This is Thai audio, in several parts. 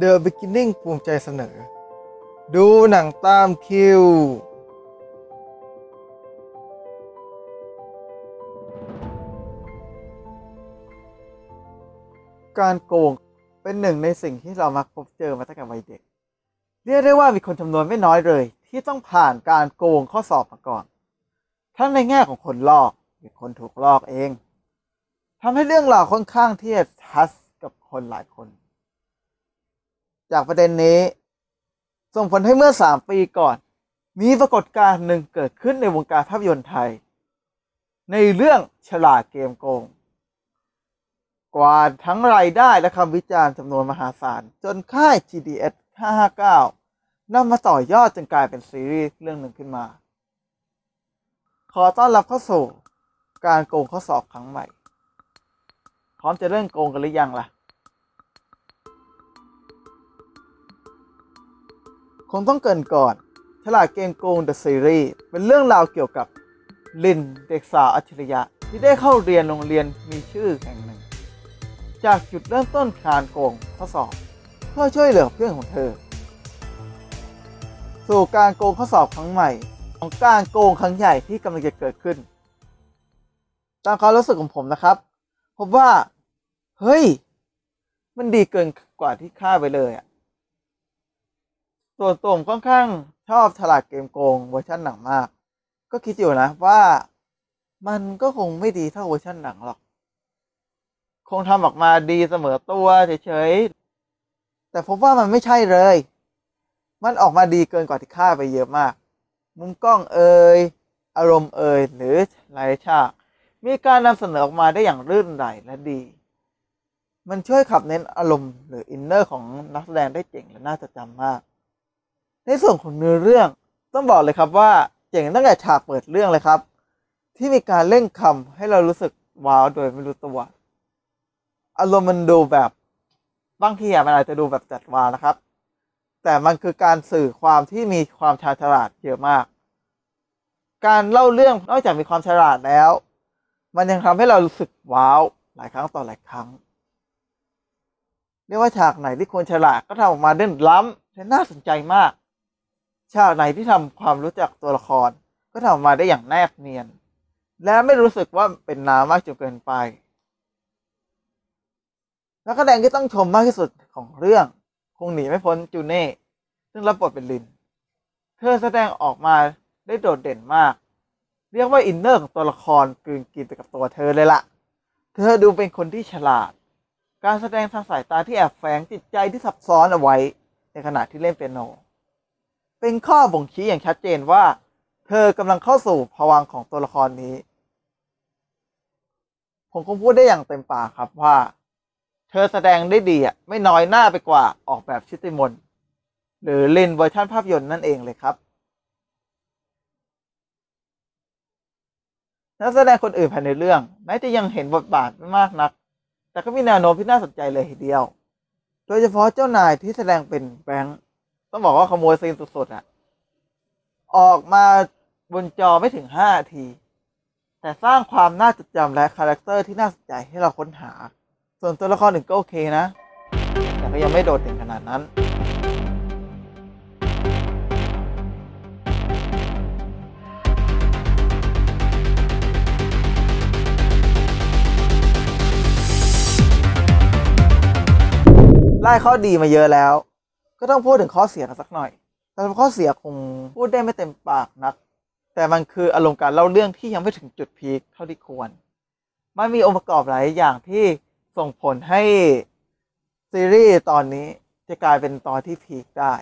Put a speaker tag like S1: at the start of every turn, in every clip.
S1: The Beginning ภูมิใจเสนอ ดูหนังตามคิว การโกงเป็นหนึ่งในสิ่งที่เรามักพบเจอมาตั้งแต่วัยเด็ก เรียกได้ว่ามีคนจำนวนไม่น้อยเลย ที่ต้องผ่านการโกงข้อสอบมาก่อน ทั้งในแง่ของคนลอกหรือคนถูกลอกเองทำให้เรื่องราวค่อนข้างที่จะทัชกับคนหลายคน จากประเด็นนี้ ส่งผลให้เมื่อ 3 ปีก่อน มีปรากฏการณ์หนึ่งเกิดขึ้นในวงการภาพยนตร์ไทย ในเรื่องฉลาดเกมโกง กว่าทั้งรายได้และคำวิจารณ์จำนวนมหาศาล จนค่าย GDS 559นำมาต่อยอดจนกลายเป็นซีรีส์เรื่องหนึ่งขึ้นมา ขอต้อนรับเข้าสู่การโกงข้อสอบครั้งใหม่ พร้อมจะเริ่มโกงกันหรือยังล่ะ คงต้องเกินก่อน ฉลาดเกมโกง The Series เป็นเรื่องราวเกี่ยวกับลินเด็กสาวอัจฉริยะ ที่ได้เข้าเรียนโรงเรียนมีชื่อแห่งหนึ่ง จากจุดเริ่มต้นการโกงข้อสอบ เพื่อช่วยเหลือเพื่อนของเธอ สู่การโกงข้อสอบครั้งใหม่ ของการโกงครั้งใหญ่ที่กำลังจะเกิดขึ้น ตามความรู้สึกของผมนะครับผมว่า เฮ้ย มันดีเกินกว่าที่คาดไปเลยอะ ส่วนตัวผมค่อนข้างชอบฉลาดเกมโกงเวอร์ชันหนังมาก ก็คิดอยู่นะว่ามันก็คงไม่ดีเท่าเวอร์ชันหนังหรอก คงทำออกมาดีเสมอตัวเฉยๆ แต่ผมว่ามันไม่ใช่เลย มันออกมาดีเกินกว่าที่คาดไปเยอะมาก มุมกล้องเอ่ยอารมณ์เอ่ยหรือหลายฉาก มีการนำเสนอออกมาได้อย่างรื่นไหลและดี มันช่วยขับเน้นอารมณ์หรืออินเนอร์ของนักแสดงได้เจ๋งและน่าจดจำมาก ในส่วนของเนื้อเรื่องต้องบอกเลยครับว่าเจ๋งตั้งแต่ฉากเปิดเรื่องเลยครับ ที่มีการเล่นคำให้เรารู้สึกว้าวโดยไม่รู้ตัวอารมณ์มันดูแบบบางทีอะมันอาจจะดูแบบจัดวานะครับ แต่มันคือการสื่อความที่มีความชาญฉลาดเยอะมาก การเล่าเรื่องนอกจากมีความฉลาดแล้ว มันยังทำให้เรารู้สึกว้าวหลายครั้งต่อหลายครั้งเรียกว่าฉากไหนที่ควรฉลาดก็ทำออกมาเด่นล้ำและน่าสนใจมาก ฉากไหนที่ทำความรู้จักตัวละคร ก็ทำออกมาได้อย่างแนบเนียน และไม่รู้สึกว่าเป็นน้ำมากจนเกินไป นักแสดงที่ต้องชมมากที่สุดของเรื่อง คงหนีไม่พ้นจูเน่ซึ่งรับบทเป็นลิน เธอแสดงออกมาได้โดดเด่นมาก เรียกว่า inner ของตัวละครกลืนกินไปกับตัวเธอเลยล่ะ เธอดูเป็นคนที่ฉลาด การแสดงทางสายตาที่แอบแฝงจิตใจที่ซับซ้อนเอาไว้ ในขณะที่เล่นเปียโน เป็นข้อบ่งชี้อย่างชัดเจนว่า เธอกำลังเข้าสู่ภวังของตัวละครนี้ ผมคงพูดได้อย่างเต็มปากครับว่า เธอแสดงได้ดีอะไม่น้อยหน้าไปกว่าออกแบบชิติมนหรือลินเวอร์ชันภาพยนตร์นั่นเองเลยครับนักแสดงคนอื่นภายในเรื่อง แม้จะยังเห็นบทบาทไม่มากนัก แต่ก็มีแนวโน้มที่น่าสนใจเลยทีเดียว โดยเฉพาะเจ้านายที่แสดงเป็นแบงค์ ต้องบอกว่าขโมยซีนสุดๆอะออกมาบนจอไม่ถึง5นาที แต่สร้างความน่าจดจำและ character ที่น่าสนใจให้เราค้นหา ส่วนตัวละครอื่นก็โอเคนะ แต่ก็ยังไม่โดดเด่นขนาดนั้น ไล่ข้อดีมาเยอะแล้ว ก็ต้องพูดถึงข้อเสียกันสักหน่อยแต่ข้อเสียคงพูดได้ไม่เต็มปากนัก แต่มันคืออารมณ์การเล่าเรื่องที่ยังไม่ถึงจุดพีคเท่าที่ควร มันมีองค์ประกอบหลายอย่างที่ส่งผลให้ซีรีส์ตอนนี้จะกลายเป็นตอนที่พีคได้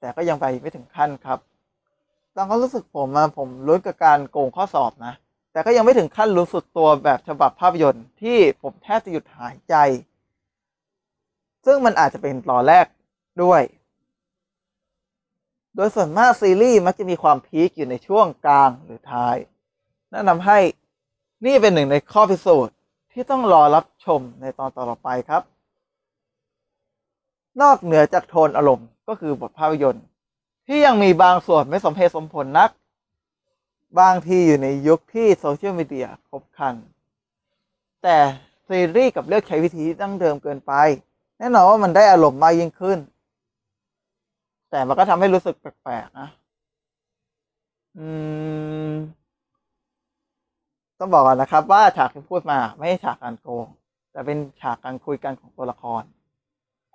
S1: แต่ก็ยังไปไม่ถึงขั้นครับตามควารู้สึกผมอะผมลุ้นกับการโกงข้อสอบนะ แต่ก็ยังไม่ถึงขั้นรู้สึกตัวแบบฉบับภาพยนตร์ที่ผมแทบจะหยุดหายใจ ซึ่งมันอาจจะเป็นตอนแรก ด้วย โดยส่วนมากซีรีส์มักจะมีความพีคอยู่ในช่วงกลางหรือท้าย นั่นทำให้นี่เป็นหนึ่งในข้อพิสูจน์ที่ต้องรอรับชมในตอนต่อไปครับ นอกเหนือจากโทนอารมณ์ก็คือบทภาพยนตร์ ที่ยังมีบางส่วนไม่สมเหตุสมผลนัก บางทีอยู่ในยุคที่โซเชียลมีเดียครบคัน แต่ซีรีส์กับเลือกใช้วิธีดั้งเดิมเกินไป แน่นอนว่ามันได้อารมณ์มากยิ่งขึ้น แต่มันก็ทำให้รู้สึกแปลกๆนะ อืม ต้องบอกก่อนนะครับ ว่าฉากที่พูดมาไม่ใช่ฉากการโกง แต่เป็นฉากการคุยกันของตัวละคร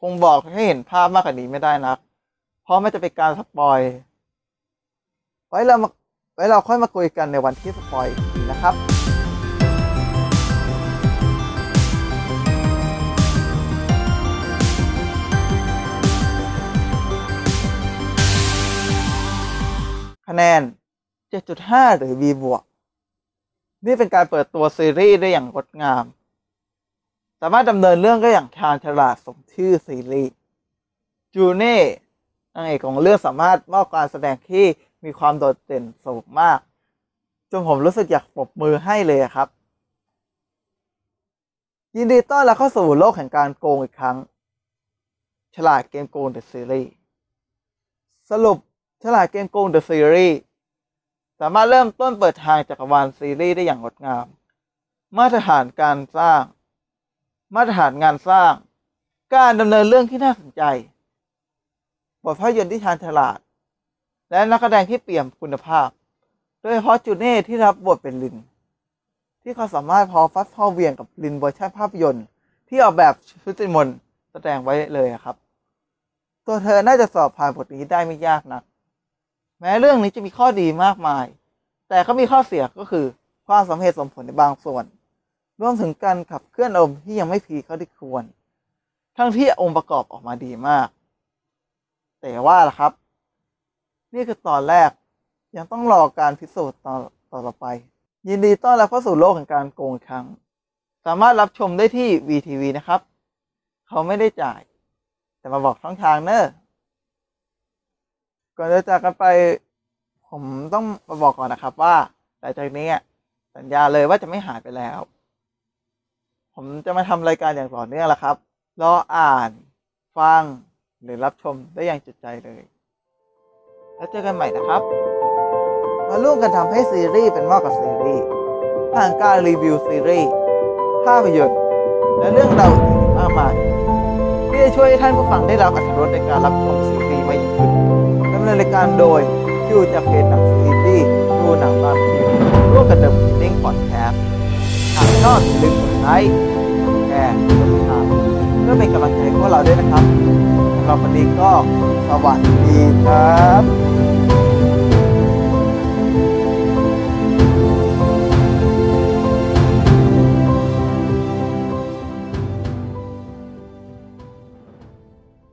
S1: คงบอกให้เห็นภาพมากกว่านี้ไม่ได้นัก เพราะไม่จะเป็นการสปอย ไว้เรามาไว้เราค่อยมาคุยกันในวันที่สปอยอีกทีนะครับ คะแนน 7.5 หรือ B บวก นี่เป็นการเปิดตัวซีรีส์ได้อย่างงดงาม สามารถดำเนินเรื่องได้อย่างชาญฉลาดสมชื่อซีรีส์จูเน่นางเอกของเรื่องสามารถมอบการแสดงที่มีความโดดเด่นสูงมาก จนผมรู้สึกอยากปรบมือให้เลยครับ ยินดีต้อนรับเข้าสู่โลกแห่งการโกงอีกครั้ง ฉลาดเกมโกง The Series สรุป ฉลาดเกมโกง The Series สามารถเริ่มต้นเปิดทางจักรวาลซีรีส์ได้อย่างงดงาม มาตรฐานการสร้าง มาตรฐานงานสร้าง การดำเนินเรื่องที่น่าสนใจ บทภาพยนตร์ที่ชาญฉลาด และนักแสดงที่เปี่ยมคุณภาพ โดยเฉพาะจูเน่ที่รับบทเป็นลิน ที่เขาสามารถพอฟัดพอเวียงกับลินเวอร์ชันภาพยนตร์ที่ออกแบบชุติมนต์แสดงไว้เลยครับ ตัวเธอน่าจะสอบผ่านบทนี้ได้ไม่ยากนัก แม้เรื่องนี้จะมีข้อดีมากมาย แต่ก็มีข้อเสียก็คือความสมเหตุสมผลในบางส่วน รวมถึงการขับเคลื่อนอารมณ์ที่ยังไม่พีเขาที่ควร ทั้งที่องค์ประกอบออกมาดีมาก แต่ว่าล่ะครับ นี่คือตอนแรกยังต้องรอการพิสูจน์ตอนต่อไป ยินดีต้อนรับเข้าสู่โลกแห่งการโกงครั้ง สามารถรับชมได้ที่ VTV นะครับ เขาไม่ได้จ่าย แต่มาบอกช่องทางเนอะ ก่อนจะจากกันไป ผมต้องมาบอกก่อนนะครับว่าหลังจากนี้สัญญาเลยว่าจะไม่หายไปแล้ว ผมจะมาทำรายการอย่างต่อเนื่องล้วครับรออ่านฟังหรือรับชมได้อย่างจุดใจเลย แล้วเจอกันใหม่นะครับ มาร่วมกันทำให้ซีรีส์เป็นมากกว่าซีรีส์ผ่านการรีวิวซีรีส์ภาพยนตร์และเรื่องราวอื่นๆมากมายที่จะช่วยให้ท่านผู้ฟังได้รับอรรถรสในการรับชมซีรีส์ำเนินรายการโดยคิวจากเพจหนังซีรีส์ดูหนังตามคิวร่วมกับเดอะลิงก์พอดแคสต์หากชอบลืมกดไลค์แชร์กดติดตามเพื่อเป็นกำลังใจให้พวกเราด้วยนะครับสำหรับวันนี้ก็สวัสดีครับ